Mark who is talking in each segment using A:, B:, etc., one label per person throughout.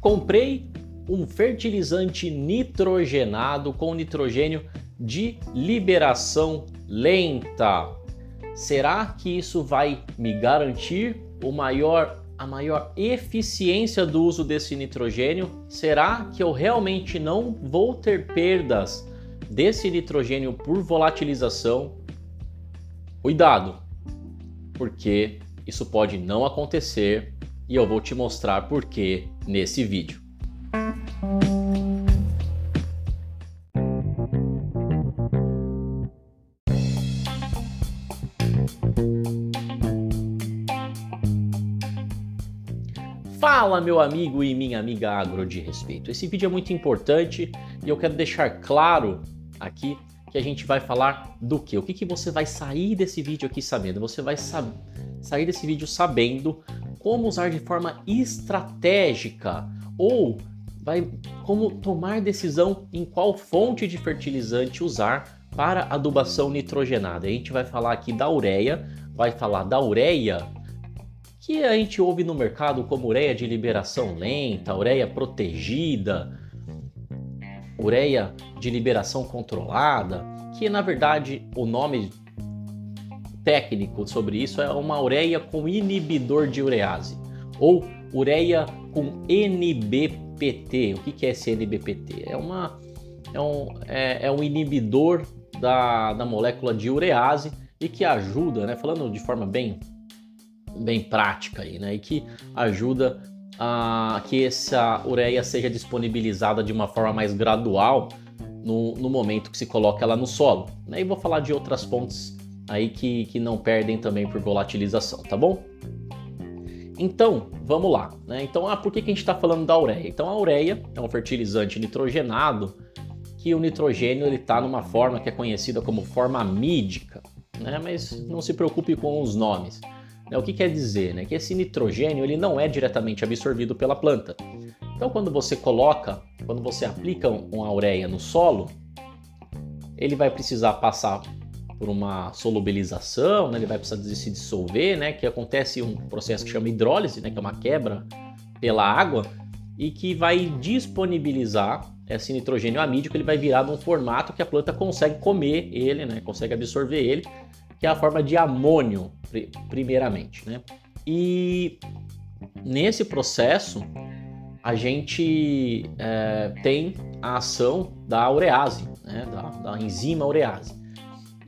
A: Comprei um fertilizante nitrogenado com nitrogênio de liberação lenta. Será que isso vai me garantir o maior a maior eficiência do uso desse nitrogênio? Será que eu realmente não vou ter perdas desse nitrogênio por volatilização? Cuidado, porque isso pode não acontecer e eu vou te mostrar por que nesse vídeo. Fala, meu amigo e minha amiga agro de respeito. Esse vídeo é muito importante e eu quero deixar claro aqui que a gente vai falar do que? O que, que você vai sair desse vídeo aqui sabendo? Você vai sab sair desse vídeo sabendo como usar de forma estratégica ou vai como tomar decisão em qual fonte de fertilizante usar para adubação nitrogenada. A gente vai falar aqui da ureia, vai falar da ureia que a gente ouve no mercado como ureia de liberação lenta, ureia protegida, ureia de liberação controlada, que na verdade o nome técnico sobre isso é uma ureia com inibidor de urease ou ureia com NBPT. O que é esse NBPT? É, uma, é, um, é, é um inibidor da, da molécula de urease e que ajuda, né, falando de forma bem bem prática aí, né? E que ajuda a que essa ureia seja disponibilizada de uma forma mais gradual no, no momento que se coloca ela no solo. Né? E vou falar de outras fontes aí que, que não perdem também por volatilização, tá bom? Então, vamos lá. Né? Então, ah, por que, que a gente está falando da ureia? Então, a ureia é um fertilizante nitrogenado que o nitrogênio está numa forma que é conhecida como forma mídica, né? mas não se preocupe com os nomes. Né? O que quer dizer? Né? Que esse nitrogênio ele não é diretamente absorvido pela planta. Então, quando você coloca, quando você aplica uma ureia no solo, ele vai precisar passar por uma solubilização, né? ele vai precisar se dissolver, né? que acontece um processo que chama hidrólise, né? que é uma quebra pela água, e que vai disponibilizar esse nitrogênio amídico, ele vai virar num formato que a planta consegue comer ele, né? consegue absorver ele, que é a forma de amônio, primeiramente. Né? E nesse processo, a gente é, tem a ação da urease, né? da, da enzima urease.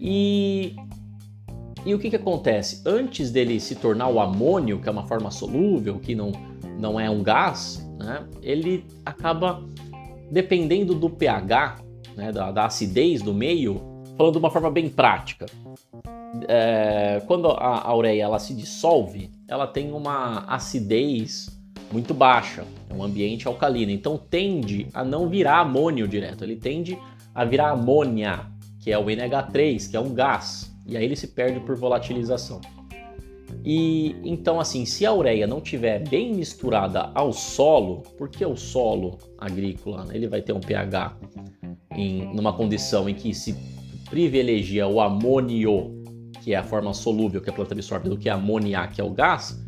A: E, e o que, que acontece? Antes dele se tornar o amônio, que é uma forma solúvel, que não, não é um gás, né? ele acaba, dependendo do pH, né? da, da acidez do meio, falando de uma forma bem prática, é, quando a, ureia ela se dissolve, ela tem uma acidez muito baixa, é um ambiente alcalino, então tende a não virar amônio direto, ele tende a virar amônia, que é o NH3, que é um gás, e aí ele se perde por volatilização. E então assim, se a ureia não tiver bem misturada ao solo, porque o solo agrícola ele vai ter um pH em numa condição em que se privilegia o amônio que é a forma solúvel que a planta absorve, do que a amônia, que é o gás,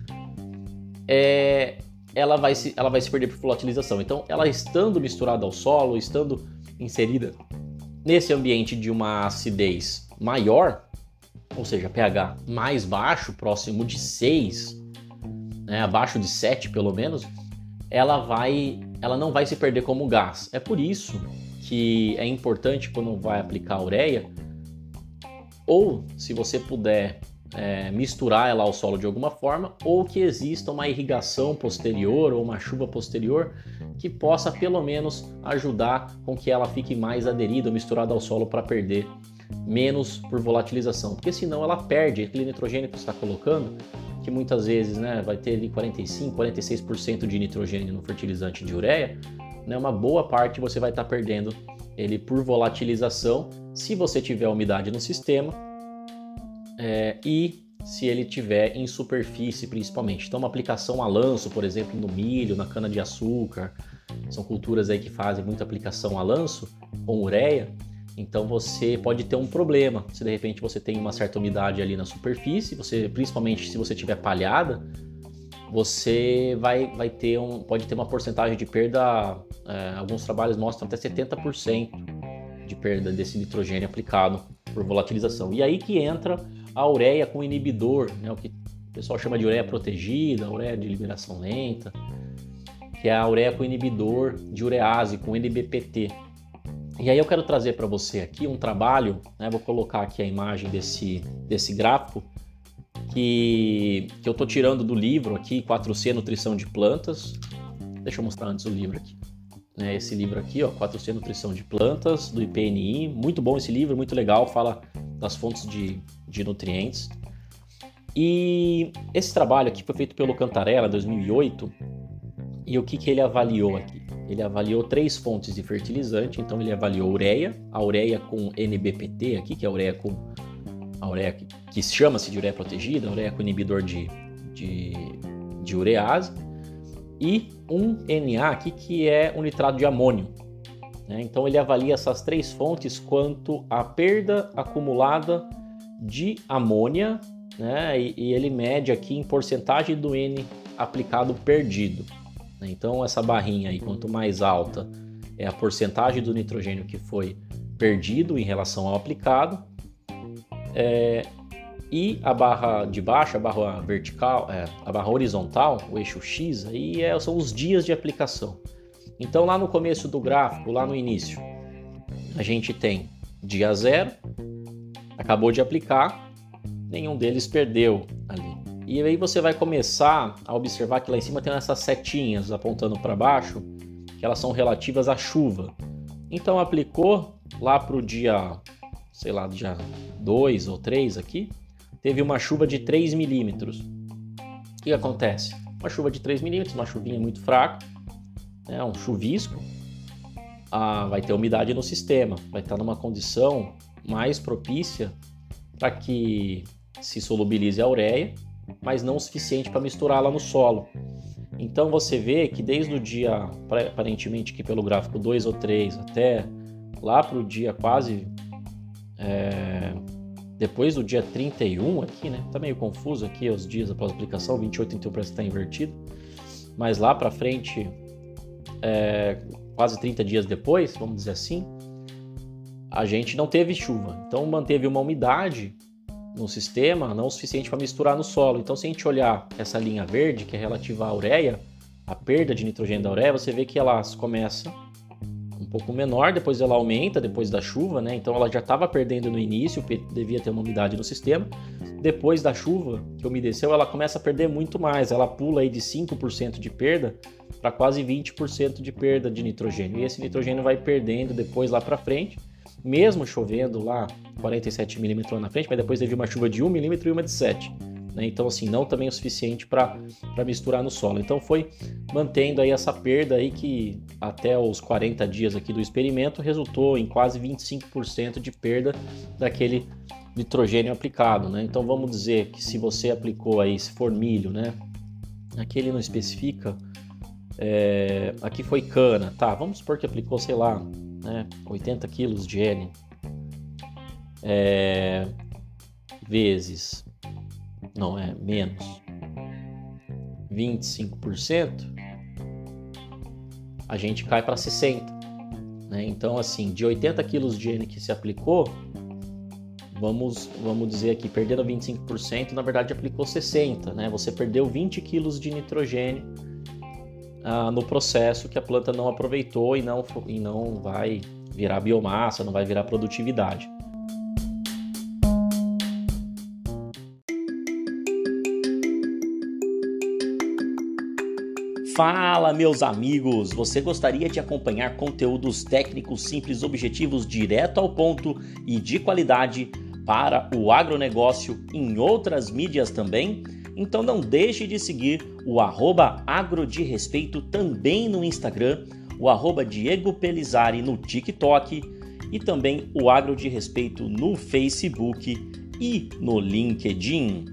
A: é, ela, vai se, ela vai se perder por volatilização. Então, ela estando misturada ao solo, estando inserida nesse ambiente de uma acidez maior, ou seja, pH mais baixo, próximo de 6, né, abaixo de 7 pelo menos, ela vai, ela não vai se perder como gás. É por isso que é importante quando vai aplicar a ureia, ou se você puder é, misturar ela ao solo de alguma forma, ou que exista uma irrigação posterior ou uma chuva posterior que possa pelo menos ajudar com que ela fique mais aderida, misturada ao solo para perder menos por volatilização, porque senão ela perde aquele nitrogênio que você está colocando, que muitas vezes né, vai ter ali 45, 46% de nitrogênio no fertilizante de ureia, né, uma boa parte você vai estar tá perdendo ele por volatilização, se você tiver umidade no sistema é, e se ele tiver em superfície principalmente. Então, uma aplicação a lanço, por exemplo, no milho, na cana de açúcar, são culturas aí que fazem muita aplicação a lanço com ureia. Então você pode ter um problema se de repente você tem uma certa umidade ali na superfície, você principalmente se você tiver palhada, você vai, vai ter um, pode ter uma porcentagem de perda, é, alguns trabalhos mostram até 70% de perda desse nitrogênio aplicado por volatilização. E aí que entra a ureia com inibidor, né, o que o pessoal chama de ureia protegida, ureia de liberação lenta, que é a ureia com inibidor de urease, com NBPT. E aí eu quero trazer para você aqui um trabalho, né, vou colocar aqui a imagem desse, desse gráfico, que, que eu estou tirando do livro aqui, 4C Nutrição de Plantas. Deixa eu mostrar antes o livro aqui. Né, esse livro aqui, ó, 4C Nutrição de Plantas, do IPNI. Muito bom esse livro, muito legal, fala das fontes de, de nutrientes. E esse trabalho aqui foi feito pelo Cantarella, 2008. E o que, que ele avaliou aqui? Ele avaliou três fontes de fertilizante, então ele avaliou ureia, a ureia com NBPT aqui, que é a ureia com a ureia que, que chama-se de ureia protegida, a ureia com inibidor de, de, de urease, e um Na aqui que é o nitrato de amônio. Né? Então ele avalia essas três fontes quanto à perda acumulada de amônia, né? e, e ele mede aqui em porcentagem do N aplicado perdido. Né? Então essa barrinha aí, quanto mais alta é a porcentagem do nitrogênio que foi perdido em relação ao aplicado, é, e a barra de baixo, a barra vertical, é, a barra horizontal, o eixo X, aí é, são os dias de aplicação. Então lá no começo do gráfico, lá no início, a gente tem dia zero, acabou de aplicar, nenhum deles perdeu ali. E aí você vai começar a observar que lá em cima tem essas setinhas apontando para baixo, que elas são relativas à chuva. Então aplicou lá para o dia, sei lá, dia 2 ou 3 aqui, teve uma chuva de 3 milímetros. O que acontece? Uma chuva de 3 milímetros, uma chuvinha muito fraca, né, um chuvisco, ah, vai ter umidade no sistema, vai estar numa condição mais propícia para que se solubilize a ureia mas não o suficiente para misturá-la no solo. Então você vê que desde o dia, aparentemente que pelo gráfico 2 ou 3, até lá para o dia quase. É, depois do dia 31 aqui, né? Tá meio confuso aqui os dias após a aplicação, 28 31 parece que está invertido. Mas lá para frente, é, quase 30 dias depois, vamos dizer assim, a gente não teve chuva. Então manteve uma umidade no sistema não o suficiente para misturar no solo. Então, se a gente olhar essa linha verde, que é relativa à ureia, a perda de nitrogênio da ureia, você vê que ela começa pouco menor, depois ela aumenta depois da chuva, né? Então ela já estava perdendo no início, devia ter uma umidade no sistema. Depois da chuva que umedeceu, ela começa a perder muito mais. Ela pula aí de 5% de perda para quase 20% de perda de nitrogênio. E esse nitrogênio vai perdendo depois lá para frente mesmo chovendo lá 47 milímetros na frente, mas depois teve uma chuva de 1 milímetro e uma de 7. Né? Então, assim, não também o suficiente para misturar no solo. Então, foi mantendo aí essa perda aí que até os 40 dias aqui do experimento resultou em quase 25% de perda daquele nitrogênio aplicado, né? Então, vamos dizer que se você aplicou aí, se for milho, né? Aqui ele não especifica, é, aqui foi cana, tá? Vamos supor que aplicou, sei lá, né? 80 quilos de N é, vezes, não é menos, 25%, a gente cai para 60. Né? Então, assim, de 80 quilos de N que se aplicou, vamos, vamos dizer aqui, perdendo 25%, na verdade aplicou 60, né? Você perdeu 20 quilos de nitrogênio ah, no processo que a planta não aproveitou e não, e não vai virar biomassa, não vai virar produtividade. Fala, meus amigos! Você gostaria de acompanhar conteúdos técnicos simples, objetivos, direto ao ponto e de qualidade para o agronegócio em outras mídias também? Então não deixe de seguir o arroba respeito também no Instagram, o arroba Diego Pelizari no TikTok e também o agro de respeito no Facebook e no LinkedIn.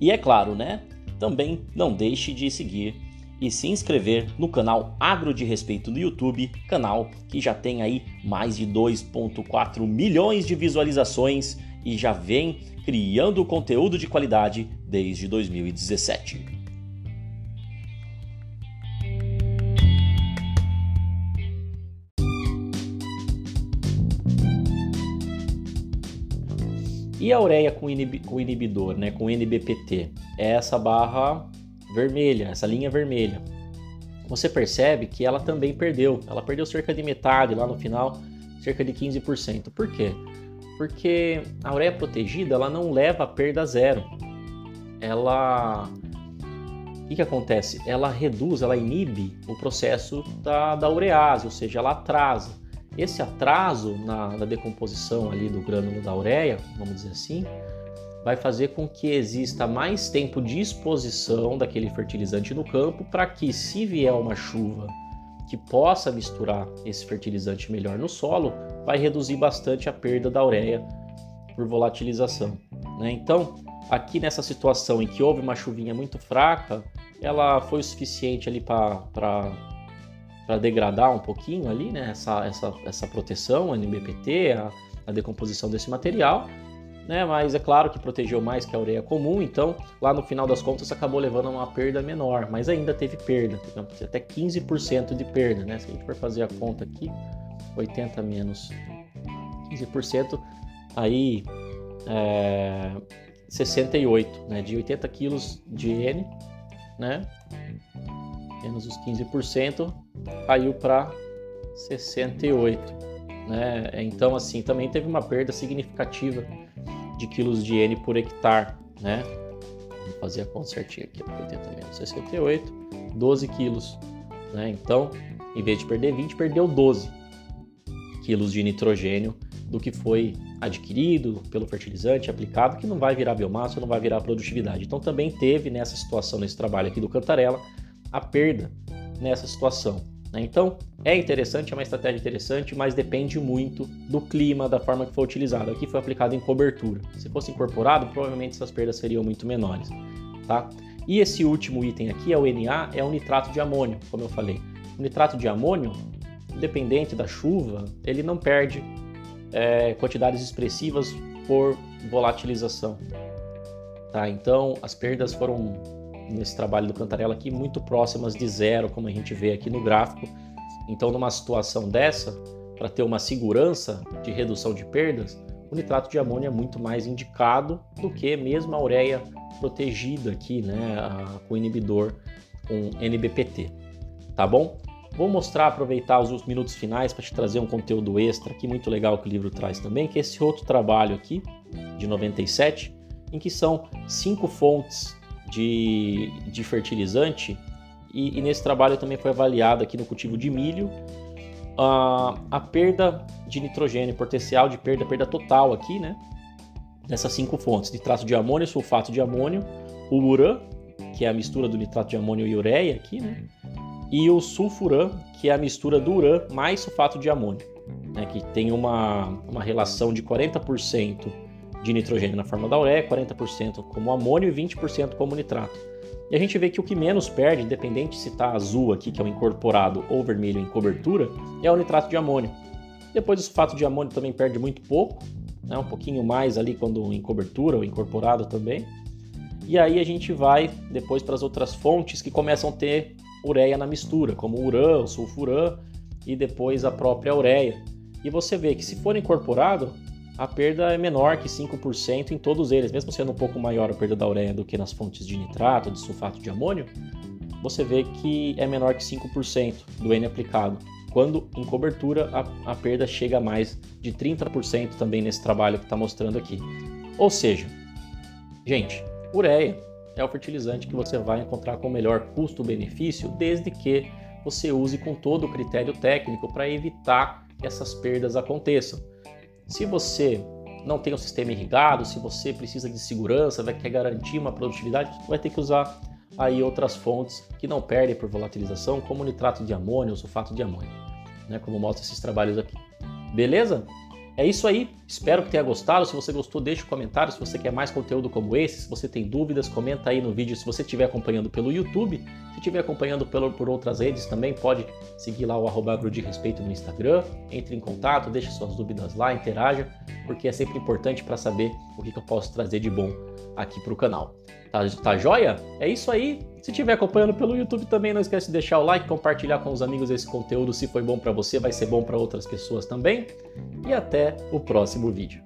A: E é claro, né? Também não deixe de seguir e se inscrever no canal Agro de Respeito no YouTube, canal que já tem aí mais de 2.4 milhões de visualizações e já vem criando conteúdo de qualidade desde 2017. E a ureia com, com inibidor, né, com NBPT? É essa barra vermelha, essa linha vermelha. Você percebe que ela também perdeu. Ela perdeu cerca de metade lá no final, cerca de 15%. Por quê? Porque a ureia protegida ela não leva a perda zero. Ela o que, que, acontece? Ela reduz, ela inibe o processo da, da urease, ou seja, ela atrasa. Esse atraso na, na decomposição ali do grânulo da ureia, vamos dizer assim, vai fazer com que exista mais tempo de exposição daquele fertilizante no campo para que, se vier uma chuva que possa misturar esse fertilizante melhor no solo, vai reduzir bastante a perda da ureia por volatilização. Né? Então, aqui nessa situação em que houve uma chuvinha muito fraca, ela foi o suficiente ali para degradar um pouquinho ali, né, essa, essa, essa proteção, a NBPT, a, a decomposição desse material, né, mas é claro que protegeu mais que a ureia comum, então lá no final das contas acabou levando a uma perda menor, mas ainda teve perda, até 15% de perda, né, se a gente for fazer a conta aqui, 80 menos 15%, aí é, 68, né, de 80 quilos de N, né, menos os 15%, caiu para 68. Né? Então, assim, também teve uma perda significativa de quilos de N por hectare. Né? Vamos fazer a conta certinha aqui, 80 menos 68, 12 quilos. Né? Então, em vez de perder 20, perdeu 12 quilos de nitrogênio do que foi adquirido pelo fertilizante aplicado, que não vai virar biomassa, não vai virar produtividade. Então também teve nessa situação, nesse trabalho aqui do Cantarela, a perda nessa situação. Né? Então, é interessante, é uma estratégia interessante, mas depende muito do clima, da forma que foi utilizado. Aqui foi aplicado em cobertura. Se fosse incorporado, provavelmente essas perdas seriam muito menores. Tá? E esse último item aqui é o Na, é o nitrato de amônio, como eu falei. O nitrato de amônio, independente da chuva, ele não perde é, quantidades expressivas por volatilização. Tá? Então, as perdas foram nesse trabalho do Cantarela aqui muito próximas de zero, como a gente vê aqui no gráfico. Então, numa situação dessa, para ter uma segurança de redução de perdas, o nitrato de amônio é muito mais indicado do que mesmo a ureia protegida aqui, né, com inibidor com NBPT. Tá bom? Vou mostrar, aproveitar os minutos finais para te trazer um conteúdo extra aqui muito legal que o livro traz também, que é esse outro trabalho aqui, de 97, em que são cinco fontes de, de fertilizante e, e, nesse trabalho também foi avaliado aqui no cultivo de milho a, a perda de nitrogênio, potencial de perda, perda total aqui, né? Nessas cinco fontes, nitrato de amônio, sulfato de amônio, o urã, que é a mistura do nitrato de amônio e ureia aqui, né? E o sulfuran, que é a mistura do urã mais sulfato de amônio, né? Que tem uma, uma relação de 40% de nitrogênio na forma da ureia, 40% como amônio e 20% como nitrato. E a gente vê que o que menos perde, independente se está azul aqui, que é o incorporado, ou vermelho em cobertura, é o nitrato de amônio. Depois o sulfato de amônio também perde muito pouco, né, um pouquinho mais ali quando em cobertura ou incorporado também. E aí a gente vai depois para as outras fontes que começam a ter ureia na mistura, como o urã, o sulfurã e depois a própria ureia. E você vê que se for incorporado, a perda é menor que 5% em todos eles, mesmo sendo um pouco maior a perda da ureia do que nas fontes de nitrato, de sulfato de amônio, você vê que é menor que 5% do N aplicado. Quando em cobertura a, a perda chega a mais de 30% também nesse trabalho que está mostrando aqui. Ou seja, gente, ureia é o fertilizante que você vai encontrar com melhor custo-benefício, desde que você use com todo o critério técnico para evitar que essas perdas aconteçam. Se você não tem um sistema irrigado, se você precisa de segurança, vai querer garantir uma produtividade, vai ter que usar aí outras fontes que não perdem por volatilização, como nitrato de amônio ou sulfato de amônio, né, como mostra esses trabalhos aqui. Beleza? É isso aí, espero que tenha gostado. Se você gostou, deixe um comentário. Se você quer mais conteúdo como esse, se você tem dúvidas, comenta aí no vídeo. Se você estiver acompanhando pelo YouTube, se estiver acompanhando pelo, por outras redes também, pode seguir lá o arroba de respeito no Instagram. Entre em contato, deixe suas dúvidas lá, interaja, porque é sempre importante para saber o que, que eu posso trazer de bom aqui para o canal. Tá, tá joia? É isso aí. Se estiver acompanhando pelo YouTube também, não esquece de deixar o like, compartilhar com os amigos esse conteúdo. Se foi bom para você, vai ser bom para outras pessoas também. E até o próximo vídeo.